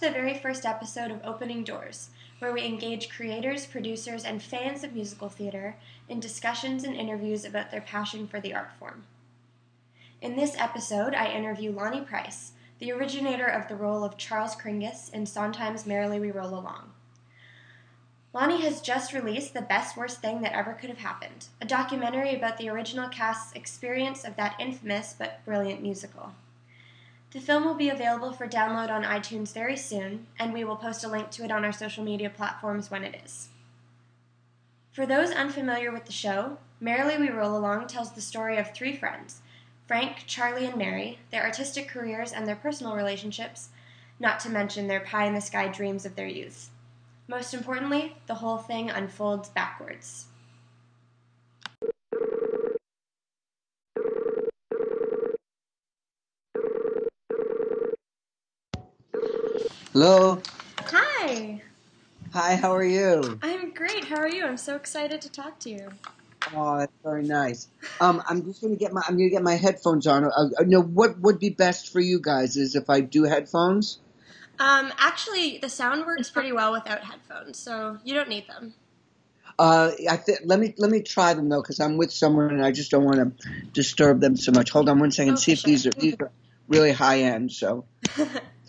To the very first episode of Opening Doors, where we engage creators, producers, and fans of musical theater in discussions and interviews about their passion for the art form. In this episode, I interview Lonny Price, the originator of the role of Charles Kringas in Sondheim's Merrily We Roll Along. Lonny has just released The Best Worst Thing That Ever Could Have Happened, a documentary about the original cast's experience of that infamous but brilliant musical. The film will be available for download on iTunes very soon, and we will post a link to it on our social media platforms when it is. For those unfamiliar with the show, Merrily We Roll Along tells the story of three friends Frank, Charlie, and Mary, their artistic careers and their personal relationships, not to mention their pie in the sky dreams of their youth. Most importantly, the whole thing unfolds backwards. Hello. Hi, Hi, how are you? I'm great. How are you? I'm so excited to talk to you. Oh, that's very nice. Um, I'm just gonna get my I'm gonna get my headphones on. Uh, uh, no, what would be best for you guys is if I do headphones. Um, actually, the sound works pretty well without headphones, so you don't need them. Uh, I th- let me let me try them though, because I'm with someone and I just don't want to disturb them so much. Hold on one second. See Okay, if these are these are really high end. So.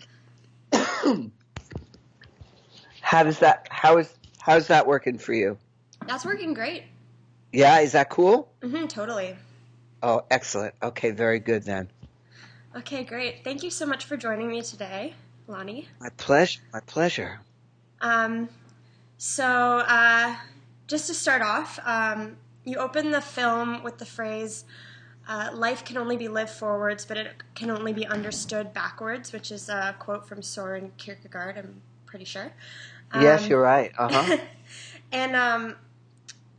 how does that? How is how's that working for you? That's working great. Yeah, is that cool? Mm-hmm, totally. Oh, excellent. Okay, very good then. Okay, great. Thank you so much for joining me today, Lonny. My pleasure. My pleasure. Um, so, uh, just to start off, um, you open the film with the phrase, uh, life can only be lived forwards, but it can only be understood backwards, which is a quote from Soren Kierkegaard, I'm pretty sure. yes, Um, you're right. Uh huh. and um,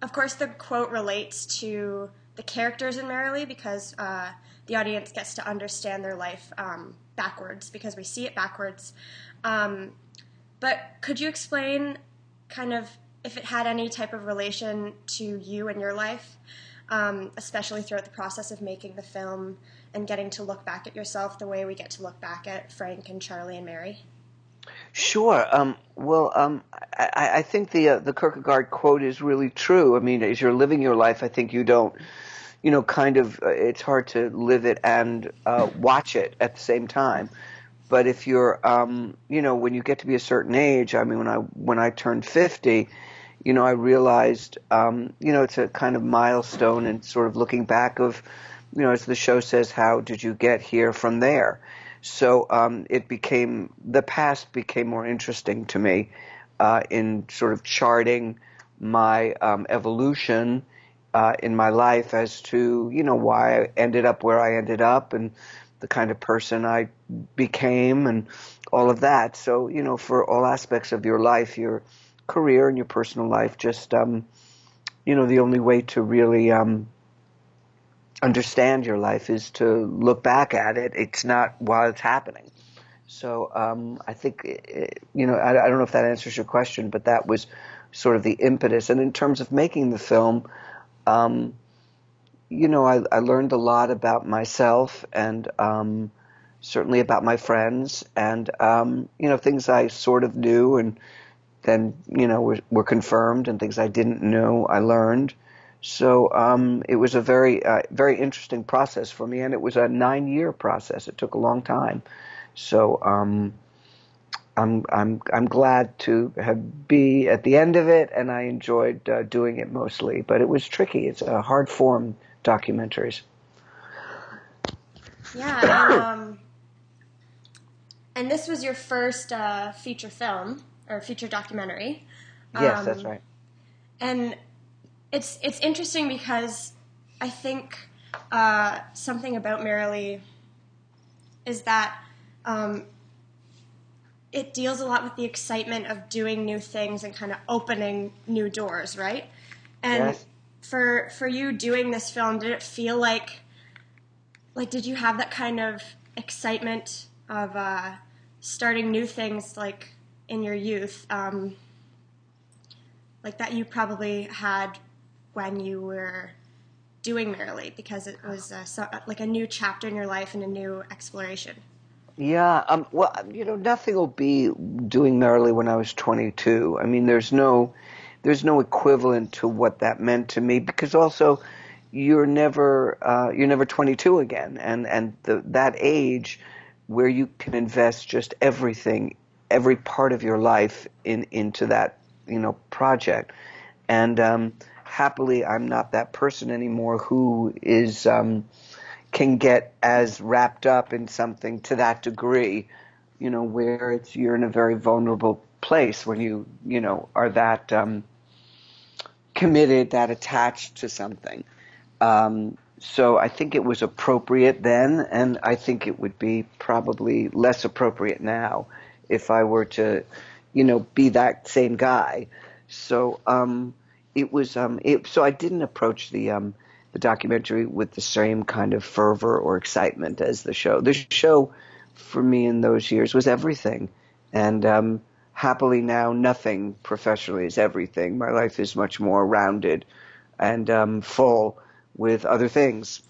of course, the quote relates to the characters in Merrily because uh, the audience gets to understand their life um, backwards because we see it backwards. Um, but could you explain kind of if it had any type of relation to you and your life, um, especially throughout the process of making the film and getting to look back at yourself the way we get to look back at Frank and Charlie and Mary? Sure. Um, well, um, I, I think the uh, the Kierkegaard quote is really true. I mean, as you're living your life, I think you don't, you know, kind of. Uh, it's hard to live it and uh, watch it at the same time. But if you're, um, you know, when you get to be a certain age, I mean, when I when I turned fifty, you know, I realized, um, you know, it's a kind of milestone and sort of looking back of, you know, as the show says, how did you get here from there? So um, it became the past became more interesting to me uh, in sort of charting my um, evolution uh, in my life as to you know why I ended up where I ended up and the kind of person I became and all of that. So you know for all aspects of your life, your career and your personal life, just um, you know the only way to really um, understand your life is to look back at it. It's not while it's happening. So um, I think eh, you know I, I don't know if that answers your question, but that was sort of the impetus. And in terms of making the film, um, you know, I, I learned a lot about myself and um, certainly about my friends, and um, you know things I sort of knew and then you know were, were confirmed, and things I didn't know I learned. So um, it was a very, uh, very interesting process for me, and it was a nine-year process. It took a long time. So um, I'm, I'm, I'm glad to have be at the end of it, and I enjoyed uh, doing it mostly. But it was tricky. It's a hard form documentaries. Yeah, and, um, and this was your first uh, feature film or feature documentary. Yes, that's Um, right. And it's it's interesting because I think uh, something about Merrily is that um, it deals a lot with the excitement of doing new things and kind of opening new doors, right? And Yes. for for you doing this film, did it feel like like did you have that kind of excitement of uh, starting new things like in your youth, um, like that you probably had when you were doing Merrily because it was uh, so, like a new chapter in your life and a new exploration. Yeah, um, well, you know, nothing will be doing merrily when I was 22. I mean, there's no, there's no equivalent to what that meant to me because also you're never, uh, you're never 22 again, and and the, that age where you can invest just everything, every part of your life in into that, you know, project, and um, happily, I'm not that person anymore who is. Um, can get as wrapped up in something to that degree, you know, where it's you're in a very vulnerable place when you, you know, are that um, committed, that attached to something. Um, so I think it was appropriate then, and I think it would be probably less appropriate now if I were to, you know, be that same guy. So um, it was. Um, it, so I didn't approach the um, the documentary with the same kind of fervor or excitement as the show. The show, for me in those years, was everything, and um, happily now, nothing professionally is everything. My life is much more rounded and um, full with other things.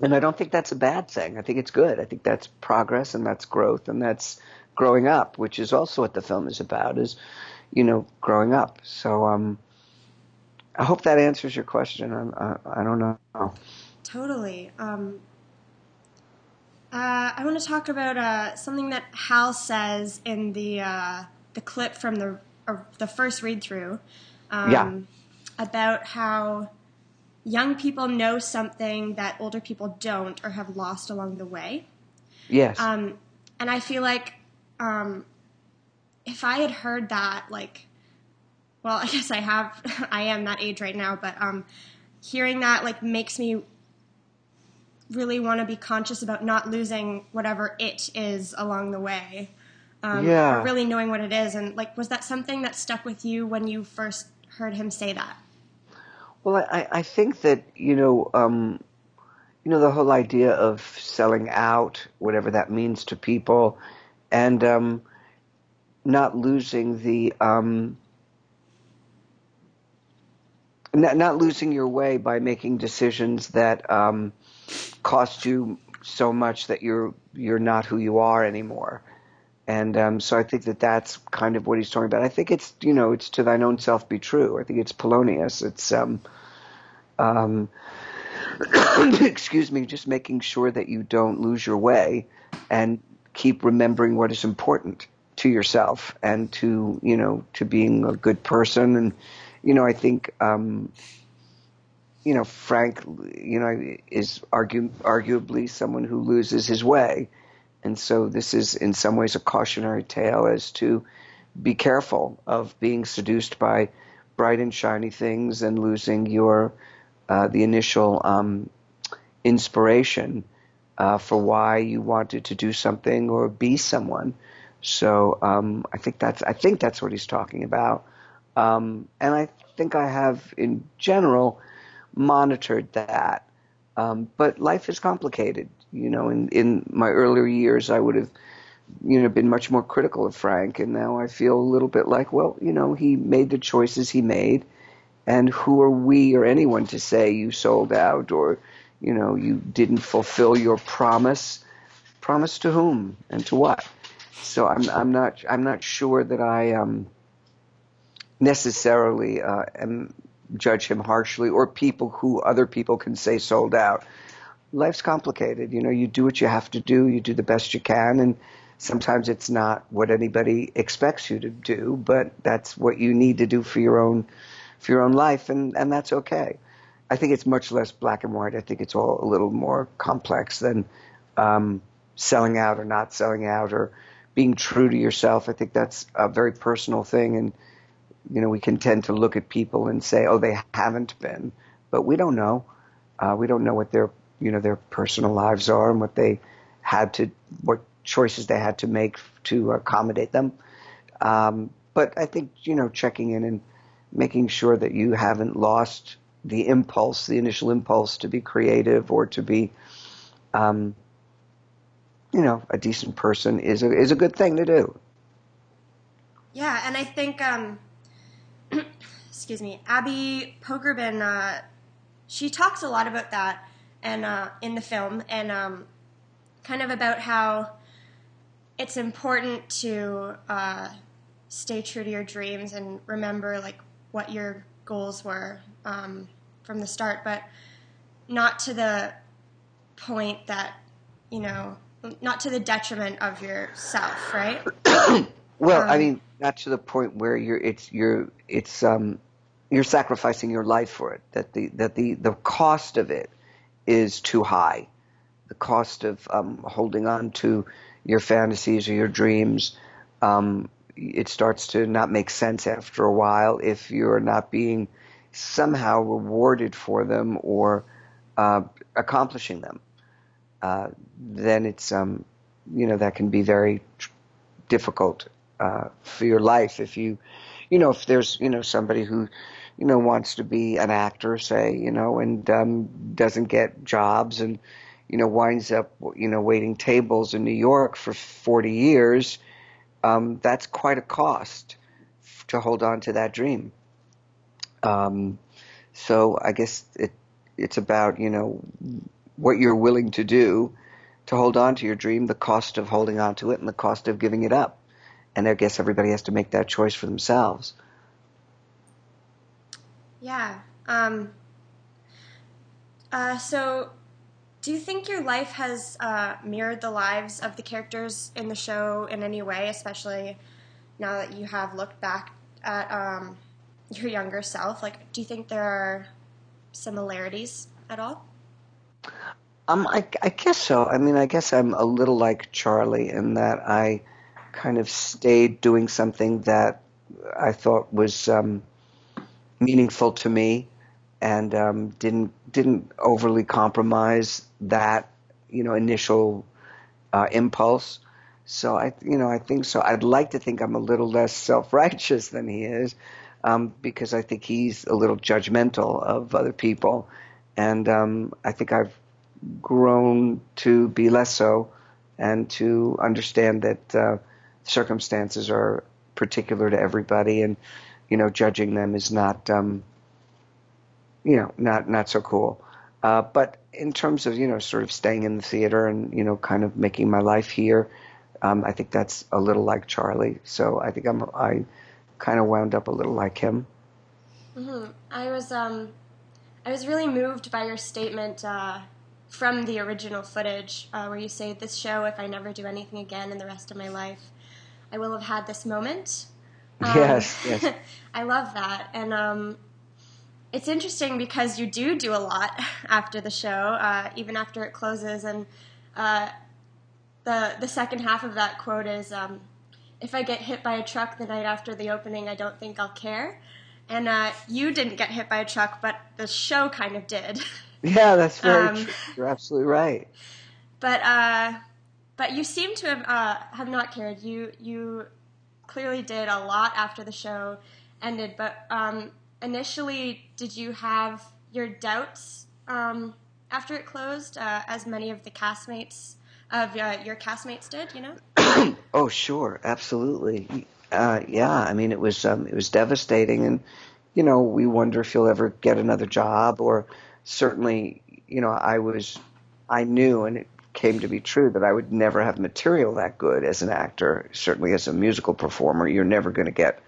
And I don't think that's a bad thing. I think it's good. I think that's progress and that's growth and that's growing up, which is also what the film is about, is, you know, growing up. So, um, I hope that answers your question. I, I, I don't know. Totally. Um, uh, I want to talk about uh, something that Hal says in the uh, the clip from the the first read through. Um, yeah. About how young people know something that older people don't or have lost along the way. Yes. Um, and I feel like um, if I had heard that, like well, I guess I have, I am that age right now, but um, hearing that like makes me really want to be conscious about not losing whatever it is along the way. Um, yeah. Really knowing what it is. And like, was that something that stuck with you when you first heard him say that? Well, I, I think that, you know, um, you know, the whole idea of selling out, whatever that means to people, and um, not losing the, um, not, not losing your way by making decisions that um, cost you so much that you're you're not who you are anymore. And um, so I think that that's kind of what he's talking about. I think it's you know it's to thine own self be true. I think it's Polonius. It's um, um, excuse me, just making sure that you don't lose your way and keep remembering what is important to yourself and to you know to being a good person and you know, I think, um, you know, Frank, you know, is arguably someone who loses his way. And so this is in some ways a cautionary tale as to be careful of being seduced by bright and shiny things and losing your, uh, the initial, um, inspiration, uh, for why you wanted to do something or be someone. So, um, I think that's, I think that's what he's talking about. Um, and I think I have, in general, monitored that. Um, but life is complicated. You know, in, in my earlier years, I would have, you know, been much more critical of Frank, and now I feel a little bit like, well, you know, he made the choices he made, and who are we or anyone to say you sold out or, you know, you didn't fulfill your promise? Promise to whom and to what? So I'm I'm not I'm not sure that I um necessarily uh, am, judge him harshly, or people who other people can say sold out. Life's complicated. You know, you do what you have to do. You do the best you can, and sometimes it's not what anybody expects you to do, but that's what you need to do for your own for your own life, and and that's okay. I think it's much less black and white. I think it's all a little more complex than um, selling out or not selling out or being true to yourself. I think that's a very personal thing, and you know, we can tend to look at people and say, oh, they haven't been, but we don't know. Uh, we don't know what their, you know, their personal lives are and what they had to, what choices they had to make to accommodate them. Um, but I think, you know, checking in and making sure that you haven't lost the impulse, the initial impulse to be creative or to be, um, you know, a decent person is a, is a good thing to do. Yeah, and I think um, excuse me, Abby Pogrebin, uh, she talks a lot about that and uh, in the film and um, kind of about how it's important to uh, stay true to your dreams and remember like what your goals were um, from the start, but not to the point that you know, not to the detriment of yourself, right? well, um, I mean, not to the point where you're it's you're it's um you're sacrificing your life for it. That the that the the cost of it is too high. The cost of um, holding on to your fantasies or your dreams, um, it starts to not make sense after a while if you're not being somehow rewarded for them or uh, accomplishing them. Uh, then it's um, you know that can be very tr- difficult uh, for your life if you you know if there's you know somebody who you know wants to be an actor say you know and um, doesn't get jobs and you know winds up you know waiting tables in New York for 40 years um, that's quite a cost to hold on to that dream um, so I guess it it's about you know what you're willing to do to hold on to your dream, the cost of holding on to it, and the cost of giving it up. And I guess everybody has to make that choice for themselves. Yeah. Um, uh, so, do you think your life has uh, mirrored the lives of the characters in the show in any way, especially now that you have looked back at um, your younger self? Like, do you think there are similarities at all? Um, I, I guess so. I mean, I guess I'm a little like Charlie in that I kind of stayed doing something that I thought was um, meaningful to me, and um, didn't didn't overly compromise that you know initial uh, impulse. So I, you know, I think so. I'd like to think I'm a little less self-righteous than he is, um, because I think he's a little judgmental of other people, and um, I think I've grown to be less so and to understand that uh, circumstances are particular to everybody and you know judging them is not um, you know not not so cool. Uh, but in terms of you know sort of staying in the theater and you know kind of making my life here um, I think that's a little like Charlie. So I think I'm I kind of wound up a little like him mm-hmm. I was um I was really moved by your statement uh, from the original footage uh, where you say, This show, if I never do anything again in the rest of my life, I will have had this moment. Um, yes, yes. I love that. And um, it's interesting because you do do a lot after the show, uh, even after it closes. And uh, the, the second half of that quote is um, If I get hit by a truck the night after the opening, I don't think I'll care. And uh, you didn't get hit by a truck, but the show kind of did. Yeah, that's very um, true. You're absolutely right. But uh, but you seem to have uh, have not cared. You you clearly did a lot after the show ended. But um, initially, did you have your doubts um, after it closed, uh, as many of the castmates of uh, your castmates did? You know. oh, sure, absolutely. Uh, yeah, I mean, it was um, it was devastating, and you know, we wonder if you'll ever get another job or certainly, you know, I was, I knew, and it came to be true that I would never have material that good as an actor. Certainly, as a musical performer, you're never going to get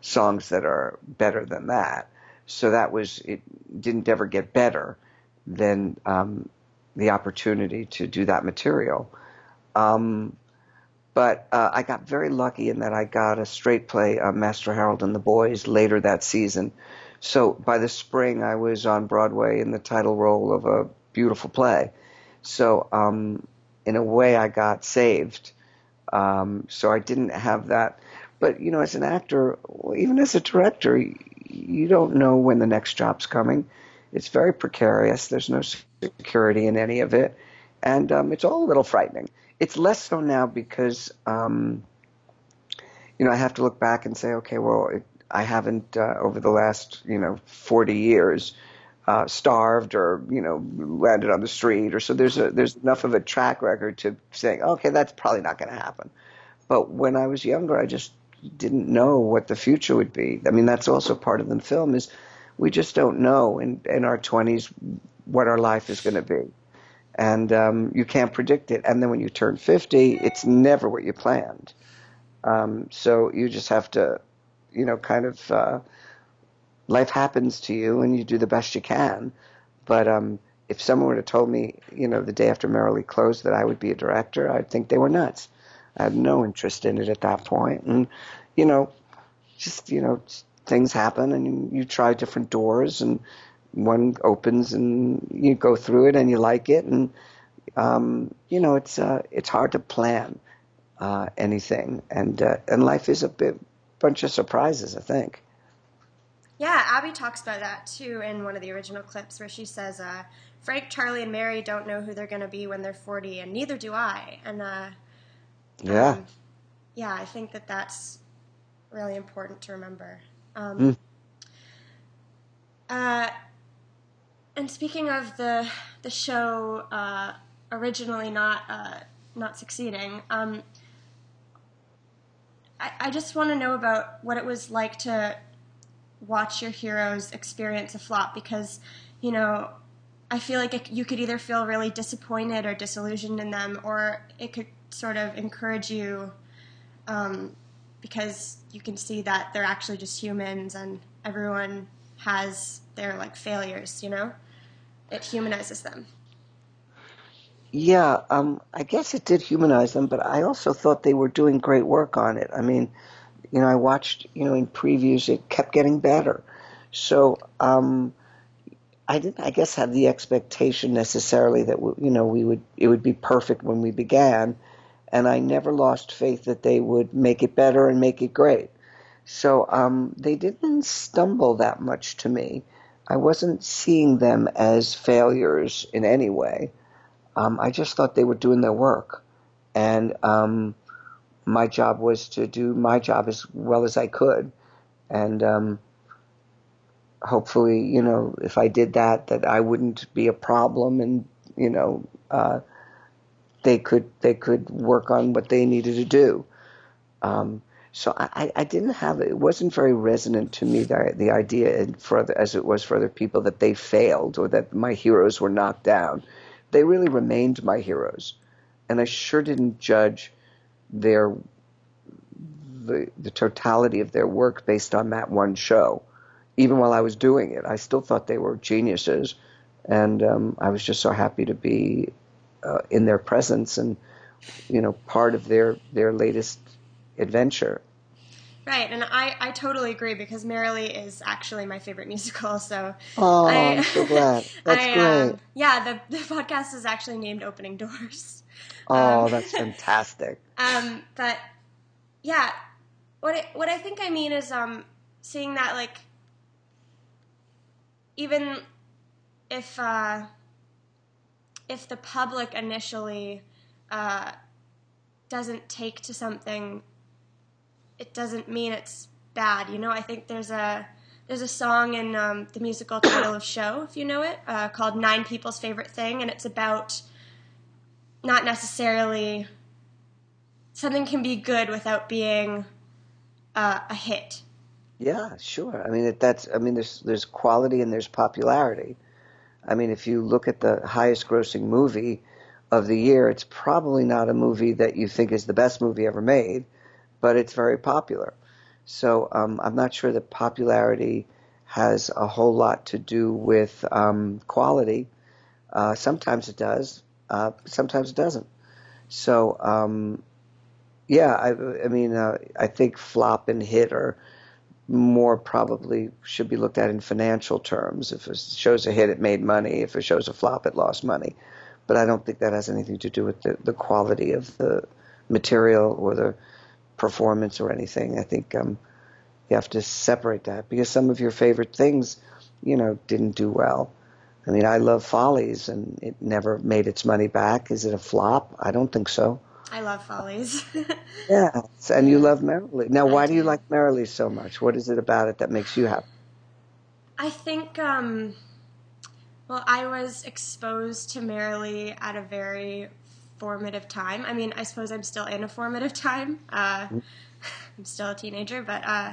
songs that are better than that. So that was it. Didn't ever get better than um, the opportunity to do that material. Um, but uh, I got very lucky in that I got a straight play, uh, Master Harold and the Boys, later that season, so by the spring, I was on Broadway in the title role of a beautiful play. So um, in a way, I got saved. Um, so I didn't have that. But you know, as an actor, even as a director, you don't know when the next job's coming. It's very precarious. There's no security in any of it, and um, it's all a little frightening. It's less so now because um, you know I have to look back and say, okay, well, it, I haven't uh, over the last you know 40 years uh, starved or you know landed on the street or so there's a there's enough of a track record to saying okay that's probably not going to happen. But when I was younger, I just didn't know what the future would be. I mean that's also part of the film is we just don't know in in our 20s what our life is going to be. And um, you can't predict it. And then when you turn 50, it's never what you planned. Um, so you just have to, you know, kind of uh, life happens to you, and you do the best you can. But um, if someone would have told me, you know, the day after Merrily closed that I would be a director, I'd think they were nuts. I had no interest in it at that point. point, and you know, just you know, things happen, and you try different doors, and one opens and you go through it and you like it and um, you know it's uh, it's hard to plan uh, anything and uh, and life is a bit bunch of surprises I think. Yeah, Abby talks about that too in one of the original clips where she says, uh, "Frank, Charlie, and Mary don't know who they're going to be when they're 40, and neither do I." And uh, yeah, um, yeah, I think that that's really important to remember. Um, mm. Uh, and speaking of the the show uh, originally not uh, not succeeding, um, I, I just want to know about what it was like to watch your heroes experience a flop because you know I feel like it, you could either feel really disappointed or disillusioned in them, or it could sort of encourage you um, because you can see that they're actually just humans and everyone has their like failures, you know it humanizes them. Yeah, um, I guess it did humanize them, but I also thought they were doing great work on it. I mean, you know, I watched, you know, in previews, it kept getting better. So, um, I didn't, I guess, have the expectation necessarily that, you know, we would, it would be perfect when we began. And I never lost faith that they would make it better and make it great. So, um, they didn't stumble that much to me. I wasn't seeing them as failures in any way. Um, I just thought they were doing their work, and um, my job was to do my job as well as I could, and um, hopefully, you know, if I did that, that I wouldn't be a problem, and you know, uh, they could they could work on what they needed to do. Um, so I, I didn't have it wasn't very resonant to me the, the idea for other, as it was for other people that they failed or that my heroes were knocked down. They really remained my heroes, and I sure didn't judge their the the totality of their work based on that one show. Even while I was doing it, I still thought they were geniuses, and um, I was just so happy to be uh, in their presence and you know part of their their latest adventure. Right, and I, I totally agree because Merrily is actually my favorite musical. So oh, I, am so glad. That's I, great. Um, yeah, the the podcast is actually named Opening Doors. Oh, um, that's fantastic. um, but yeah, what I, what I think I mean is um, seeing that like even if uh, if the public initially uh, doesn't take to something it doesn't mean it's bad. You know, I think there's a there's a song in um, the musical title of show, if you know it, uh, called Nine People's Favorite Thing, and it's about not necessarily something can be good without being uh, a hit. Yeah, sure. I mean, that's I mean, there's there's quality and there's popularity. I mean, if you look at the highest grossing movie of the year, it's probably not a movie that you think is the best movie ever made but it's very popular. So um, I'm not sure that popularity has a whole lot to do with um, quality. Uh, sometimes it does, uh, sometimes it doesn't. So um, yeah, I, I mean, uh, I think flop and hit are more probably should be looked at in financial terms. If a show's a hit, it made money. If a show's a flop, it lost money. But I don't think that has anything to do with the, the quality of the material or the performance or anything. I think um, you have to separate that because some of your favorite things, you know, didn't do well. I mean, I love Follies, and it never made its money back. Is it a flop? I don't think so. I love Follies. yeah, and you love Merrily. Now, why do. do you like Merrily so much? What is it about it that makes you happy? I think, um, well, I was exposed to Merrily at a very formative time. I mean, I suppose I'm still in a formative time. Uh, I'm still a teenager, but uh,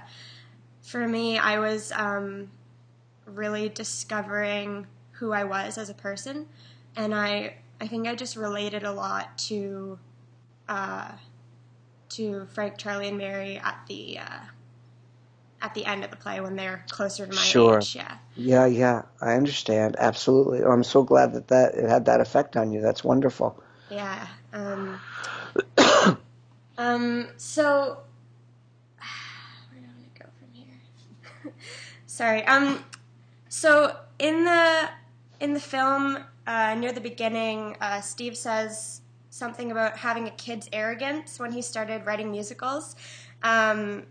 for me, I was um, really discovering who I was as a person, and I I think I just related a lot to uh, to Frank, Charlie, and Mary at the uh, at the end of the play when they're closer to my Sure. age. Yeah. Yeah, yeah, I understand. Absolutely. Oh, I'm so glad that that it had that effect on you. That's wonderful. Yeah. Um, um, so, where do I want to go from here? Sorry. Um, so in the in the film, uh, near the beginning, uh, Steve says something about having a kid's arrogance when he started writing musicals, um,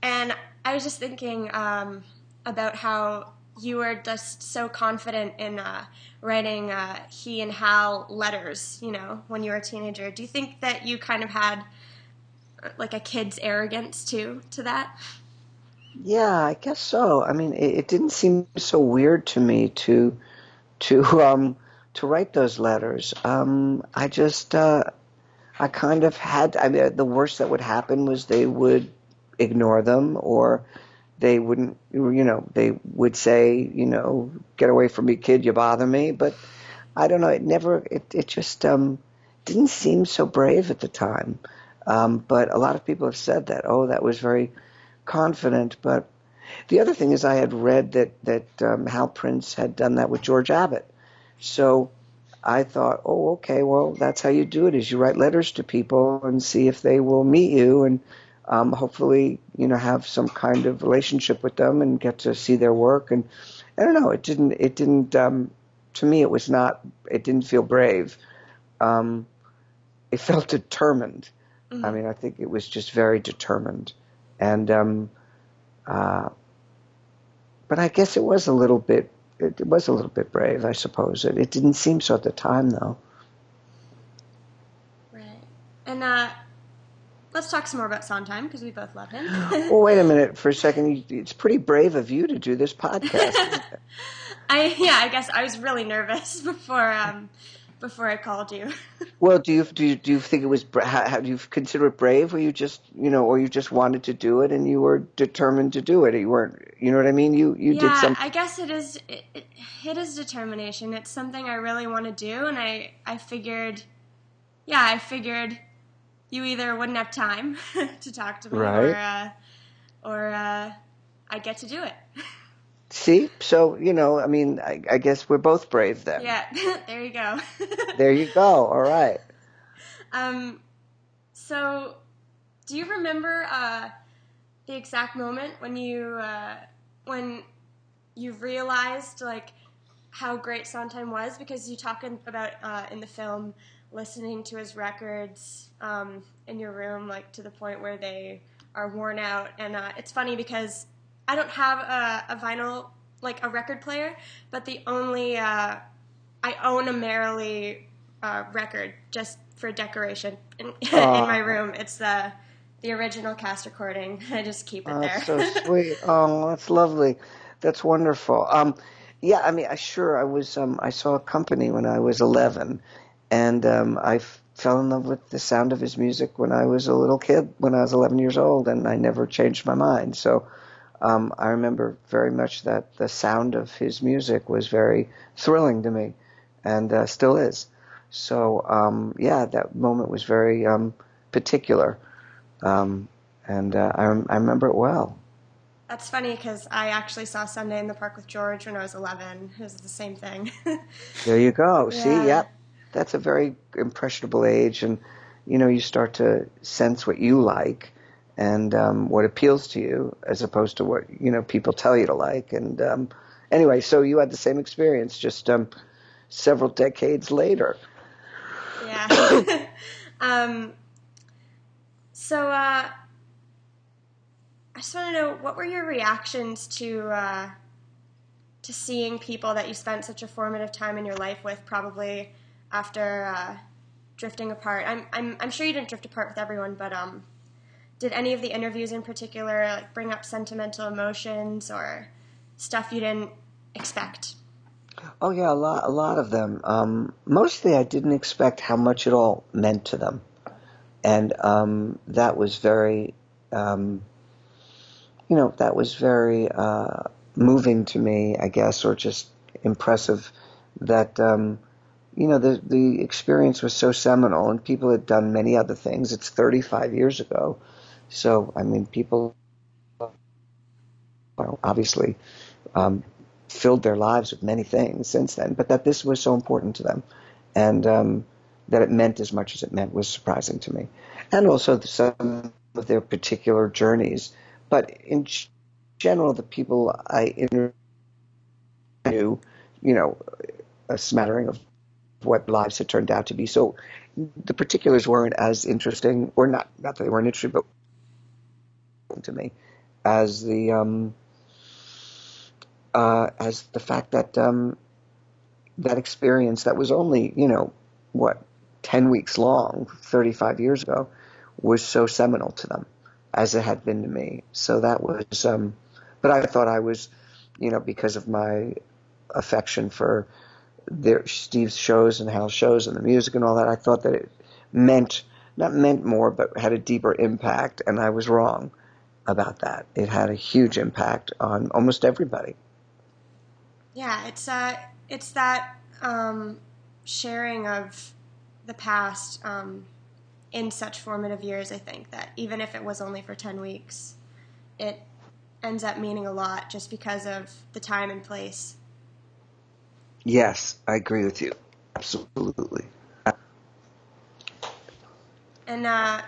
and I was just thinking um, about how you were just so confident in uh, writing uh, he and Hal letters, you know, when you were a teenager. Do you think that you kind of had uh, like a kid's arrogance too to that? Yeah, I guess so. I mean, it, it didn't seem so weird to me to to um to write those letters. Um, I just uh, I kind of had. I mean, the worst that would happen was they would ignore them or they wouldn't. You know, they would say, you know, get away from me, kid. You bother me. But I don't know. It never. It it just um didn't seem so brave at the time. Um, but a lot of people have said that. Oh, that was very confident. But the other thing is, I had read that that um, Hal Prince had done that with George Abbott. So I thought, oh, okay, well, that's how you do it: is you write letters to people and see if they will meet you, and um, hopefully, you know, have some kind of relationship with them and get to see their work. And I don't know, it didn't, it didn't. Um, to me, it was not. It didn't feel brave. Um, it felt determined. Mm-hmm. I mean, I think it was just very determined, and um, uh, but I guess it was a little bit. It, it was a little bit brave, I suppose. It, it didn't seem so at the time, though. Right. And uh, let's talk some more about Sondheim because we both love him. Well, wait a minute for a second. It's pretty brave of you to do this podcast. I yeah, I guess I was really nervous before um before I called you. well, do you do you, do you think it was how, how do you consider it brave, or you just you know, or you just wanted to do it and you were determined to do it? You weren't, you know what I mean? You you yeah, did something. I guess it is it, it, it is determination. It's something I really want to do and I I figured yeah, I figured you either wouldn't have time to talk to me or Right. uh, or uh, I get to do it. See, so you know, I mean, I, I guess we're both brave then. yeah, there you go. There you go. All right. Um, so, do you remember uh, the exact moment when you uh, when you realized like how great Sondheim was? Because you talk in, about uh, in the film listening to his records um, in your room, like to the point where they are worn out. And uh, it's funny because I don't have a, a vinyl like a record player, but the only uh, I own a Merrily uh, record just for decoration in, in my room. It's the the original cast recording. I just keep it there. that's so sweet. Oh, that's lovely. That's wonderful. Um, yeah, I mean, I sure I was. Um, I saw a company when I was 11, and um, I fell in love with the sound of his music when I was a little kid, when I was 11 years old, and I never changed my mind. So. Um, I remember very much that the sound of his music was very thrilling to me, and uh, still is. So um, yeah, that moment was very um, particular, um, and uh, I, rem- I remember it well. That's funny because I actually saw Sunday in the Park with George when I was 11. It was the same thing. There you go. See, Yeah. yep, that's a very impressionable age, and you know you start to sense what you like and um, what appeals to you, as opposed to what you know people tell you to like. And um, anyway, so you had the same experience, just um, several decades later. yeah. um, so, uh, I just want to know what were your reactions to uh, to seeing people that you spent such a formative time in your life with, probably after uh, drifting apart. I'm, I'm I'm sure you didn't drift apart with everyone, but um, did any of the interviews in particular like bring up sentimental emotions or stuff you didn't expect? Oh yeah, a lot, a lot of them. Um, mostly, I didn't expect how much it all meant to them, and um, that was very, um, you know, that was very uh, moving to me, I guess, or just impressive. That um, you know, the the experience was so seminal, and people had done many other things. It's 35 years ago, so I mean, people, well, obviously, um, filled their lives with many things since then. But that this was so important to them, and um, that it meant as much as it meant was surprising to me, and also some of their particular journeys. But in general, the people I interviewed, you know, a smattering of what lives had turned out to be. So the particulars weren't as interesting, or not not that they weren't interesting, but to me as the um, uh, as the fact that um, that experience that was only you know what ten weeks long, thirty five years ago, was so seminal to them as it had been to me. So that was, um, but I thought I was, you know, because of my affection for their Steve's shows and Hal's shows and the music and all that, I thought that it meant not meant more, but had a deeper impact, and I was wrong about that. It had a huge impact on almost everybody. Yeah, it's uh, it's that um, sharing of the past um, in such formative years. I think that even if it was only for ten weeks, it ends up meaning a lot just because of the time and place Yes, I agree with you. Absolutely. And uh,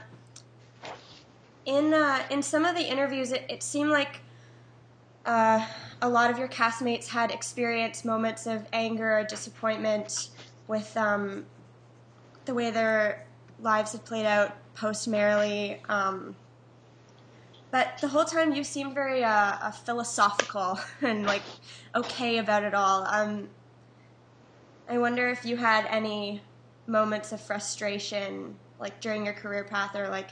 in uh, in some of the interviews, it, it seemed like uh, a lot of your castmates had experienced moments of anger or disappointment with um, the way their lives had played out post Merrily. Um, but the whole time you seemed very uh, philosophical and like okay about it all. Um, I wonder if you had any moments of frustration, like during your career path, or like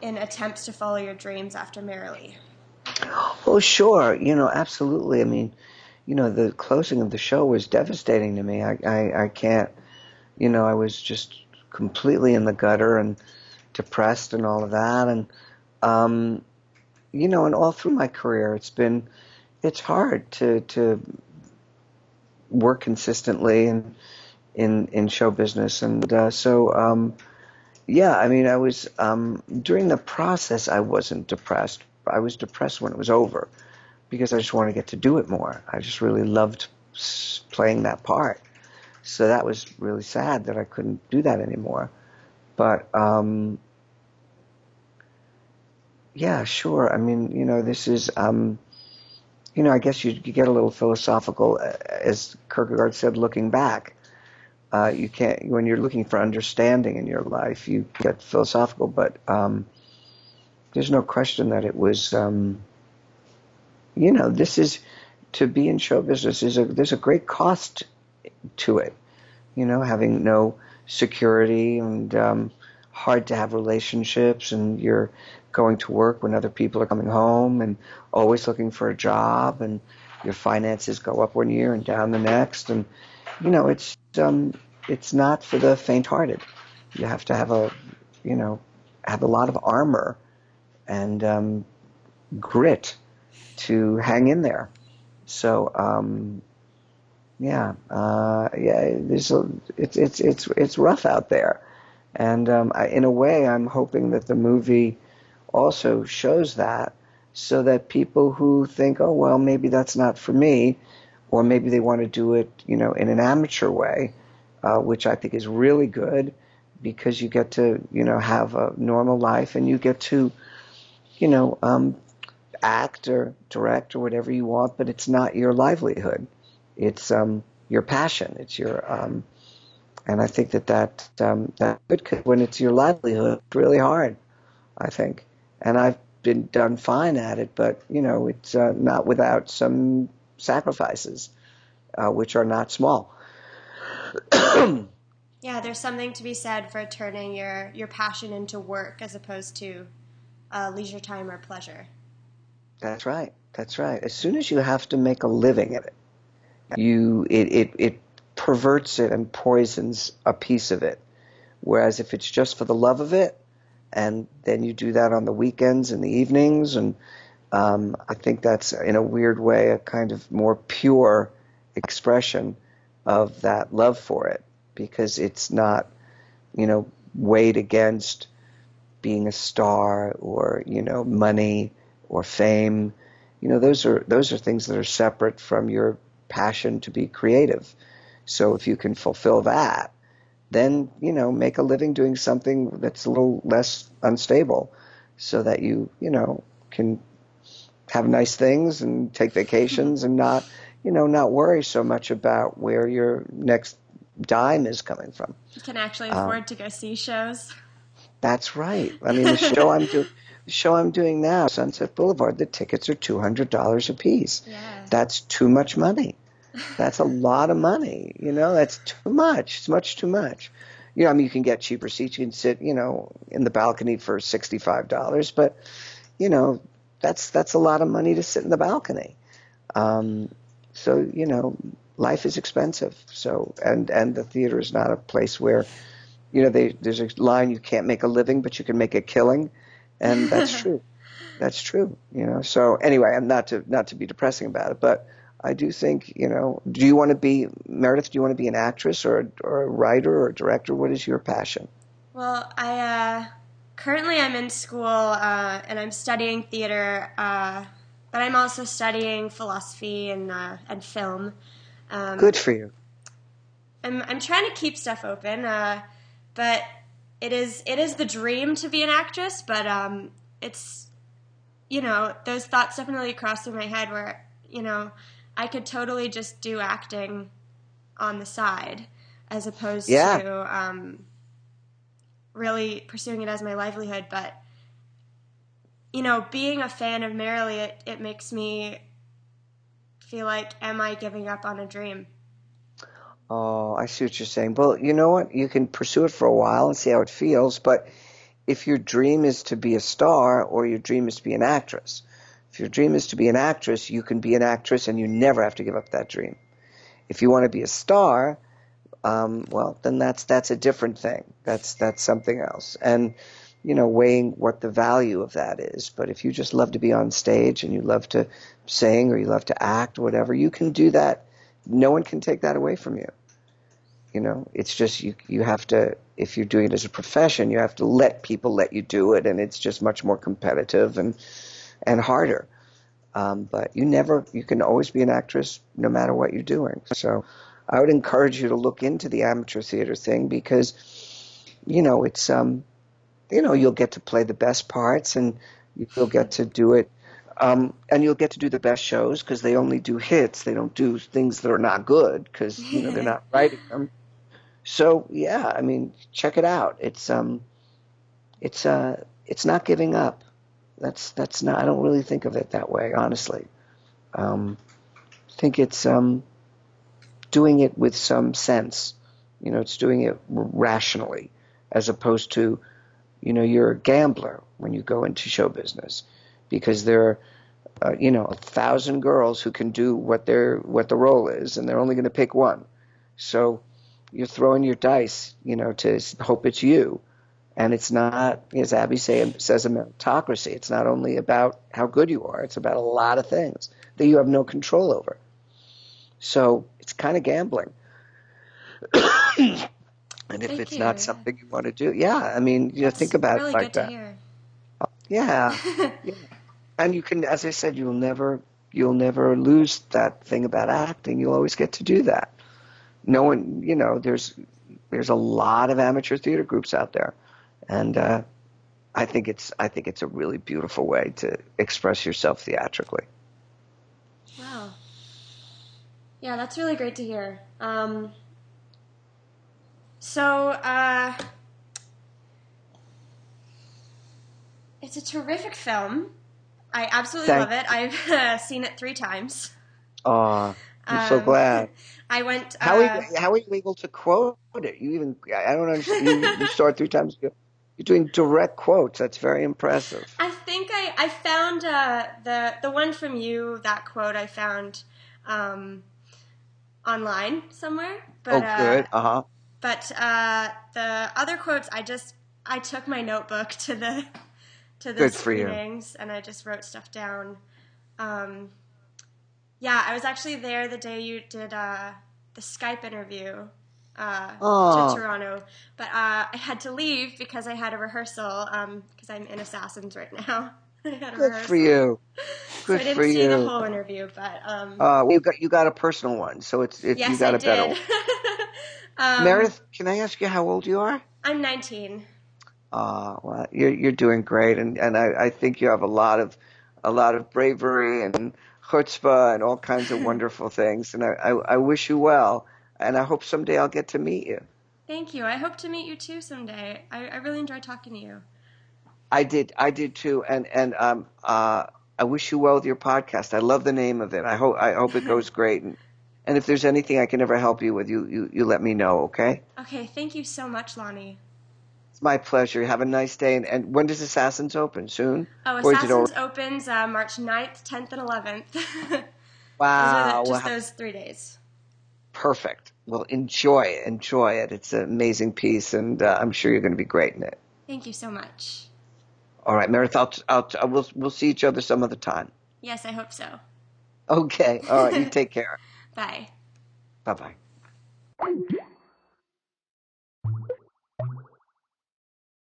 in attempts to follow your dreams after Merrily. Oh, sure. You know, absolutely. I mean, you know, the closing of the show was devastating to me. I, I, I can't, you know, I was just completely in the gutter and depressed and all of that. And, um, you know, and all through my career, it's been, it's hard to, to work consistently in in in show business, and uh, so um, yeah, I mean, I was um, during the process. I wasn't depressed. I was depressed when it was over because I just wanted to get to do it more. I just really loved playing that part. So that was really sad that I couldn't do that anymore. But um, yeah, sure. I mean, you know, this is um, you know, I guess you, you get a little philosophical, uh, as Kierkegaard said, looking back. Uh, you can't when you're looking for understanding in your life, you get philosophical. But um, there's no question that it was, um, you know, this is to be in show business is a there's a great cost to it. You know, having no security and um, hard to have relationships, and you're going to work when other people are coming home and always looking for a job and your finances go up one year and down the next. And you know it's um it's not for the faint hearted you have to have a you know have a lot of armor and um, grit to hang in there. So um yeah uh yeah there's a, it's it's it's it's rough out there. And um I, in a way i'm hoping that the movie also shows that so that people who think, oh, well, maybe that's not for me, or maybe they want to do it, you know, in an amateur way, uh, which I think is really good because you get to, you know, have a normal life and you get to, you know, um, act or direct or whatever you want, but it's not your livelihood. It's um, your passion. It's your, um, and I think that that um, that when it's your livelihood, really hard. I think and I've been done fine at it, but you know, it's uh, not without some sacrifices, uh, which are not small. yeah, there's something to be said for turning your your passion into work as opposed to uh, leisure time or pleasure. That's right. That's right. As soon as you have to make a living at it, you it, it, it perverts it and poisons a piece of it. Whereas if it's just for the love of it, and then you do that on the weekends and the evenings and um, I think that's in a weird way a kind of more pure expression of that love for it because it's not, you know, weighed against being a star or, you know, money or fame. You know, those are those are things that are separate from your passion to be creative. So if you can fulfill that, then, you know, make a living doing something that's a little less unstable so that you, you know, can have nice things and take vacations and not, you know, not worry so much about where your next dime is coming from. You can actually um, afford um, to go see shows. That's right. I mean, the show I'm doing, the show I'm doing now, Sunset Boulevard, the tickets are two hundred dollars a piece. Yeah. That's too much money. That's a lot of money. You know, that's too much. It's much too much. You know, I mean, you can get cheaper seats. You can sit, you know, in the balcony for sixty-five dollars, but you know, that's that's a lot of money to sit in the balcony. Um, so you know, life is expensive. So and and the theater is not a place where, you know, they, there's a line you can't make a living, but you can make a killing, and that's true. That's true. You know. So anyway, I'm not to not to be depressing about it, but I do think, you know, do you want to be, Meredith, do you want to be an actress or, or a writer or a director? What is your passion? Well, I, uh, currently I'm in school uh, and I'm studying theater, uh, but I'm also studying philosophy and, uh, and film. Um, Good for you. I'm, I'm trying to keep stuff open, uh, but it is, it is the dream to be an actress, but, um, it's, you know, those thoughts definitely cross through my head where, you know, I could totally just do acting on the side as opposed yeah. to um, really pursuing it as my livelihood. But you know, being a fan of Merrily, it, it makes me feel like, am I giving up on a dream? Oh, I see what you're saying. Well, you know what? You can pursue it for a while and see how it feels. But if your dream is to be a star or your dream is to be an actress, if your dream is to be an actress, you can be an actress and you never have to give up that dream. If you want to be a star, um, well, then that's that's a different thing. That's that's something else. And you know, weighing what the value of that is. But if you just love to be on stage and you love to sing or you love to act whatever, you can do that. No one can take that away from you. You know, it's just you you have to if you're doing it as a profession, you have to let people let you do it and it's just much more competitive and and harder. Um, but you never, you can always be an actress no matter what you're doing. So I would encourage you to look into the amateur theater thing because, you know, it's, um, you know, you'll get to play the best parts and you'll get to do it. Um, and you'll get to do the best shows because they only do hits. They don't do things that are not good because you know they're not writing them. So yeah, I mean, check it out. It's um, it's uh, it's not giving up. That's that's not. I don't really think of it that way, honestly. Um, I think it's um, doing it with some sense. You know, it's doing it rationally, as opposed to, you know, you're a gambler when you go into show business, because there are, uh, you know, a thousand girls who can do what their what the role is, and they're only going to pick one. So you're throwing your dice, you know, to hope it's you. And it's not, as Abby say, says, a meritocracy. It's not only about how good you are, it's about a lot of things that you have no control over. So it's kind of gambling. and if Thank it's you. not something you want to do, yeah, I mean, you That's think about really it like that. Hear. Oh, yeah. yeah. And you can, as I said, you'll never, you'll never lose that thing about acting. You'll always get to do that. No one, you know, there's, there's a lot of amateur theater groups out there and uh, I think it's I think it's a really beautiful way to express yourself theatrically. Wow. Yeah, that's really great to hear. Um, so, uh, it's a terrific film. I absolutely Thank love it. I've uh, seen it three times. Aw, I'm um, so glad. I went. How are, uh, you, how are you able to quote it? You even I don't understand. You, you saw it three times. You're doing direct quotes. That's very impressive. I think I, I found uh, the the one from you that quote I found um, online somewhere. But, oh, good. Uh huh. But uh, the other quotes, I just I took my notebook to the to the screenings and I just wrote stuff down. Um, yeah, I was actually there the day you did uh, the Skype interview uh, Oh. to Toronto, but uh, I had to leave because I had a rehearsal because I'm in Assassins right now. I had a Good rehearsal. for you. So I didn't for see the you. whole interview, but um, Uh, you got you got a personal one, so it's it, yes, you got I a better one. um, Meredith, can I ask you how old you are? I'm 19. Uh, well, you're you're doing great, and and I, I think you have a lot of a lot of bravery and chutzpah and all kinds of wonderful things, and I, I I wish you well, and I hope someday I'll get to meet you. Thank you. I hope to meet you too someday. I, I really enjoyed talking to you. I did I did too, and and um uh I wish you well with your podcast. I love the name of it. I hope I hope it goes great, and and if there's anything I can ever help you with, you you you let me know, okay? Okay, thank you so much, Lonny. It's my pleasure. Have a nice day, and, and when does Assassins open? Soon? Oh, Or is it Assassins opens uh, March 9th, 10th, and 11th. Wow, are the, well, just those three days. Perfect. Well, enjoy it. Enjoy it. It's an amazing piece, and uh, I'm sure you're going to be great in it. Thank you so much. All right, Meredith. I'll, I'll, I'll we'll we'll see each other some other time. Yes, I hope so. Okay. All right. You take care. Bye. Bye bye.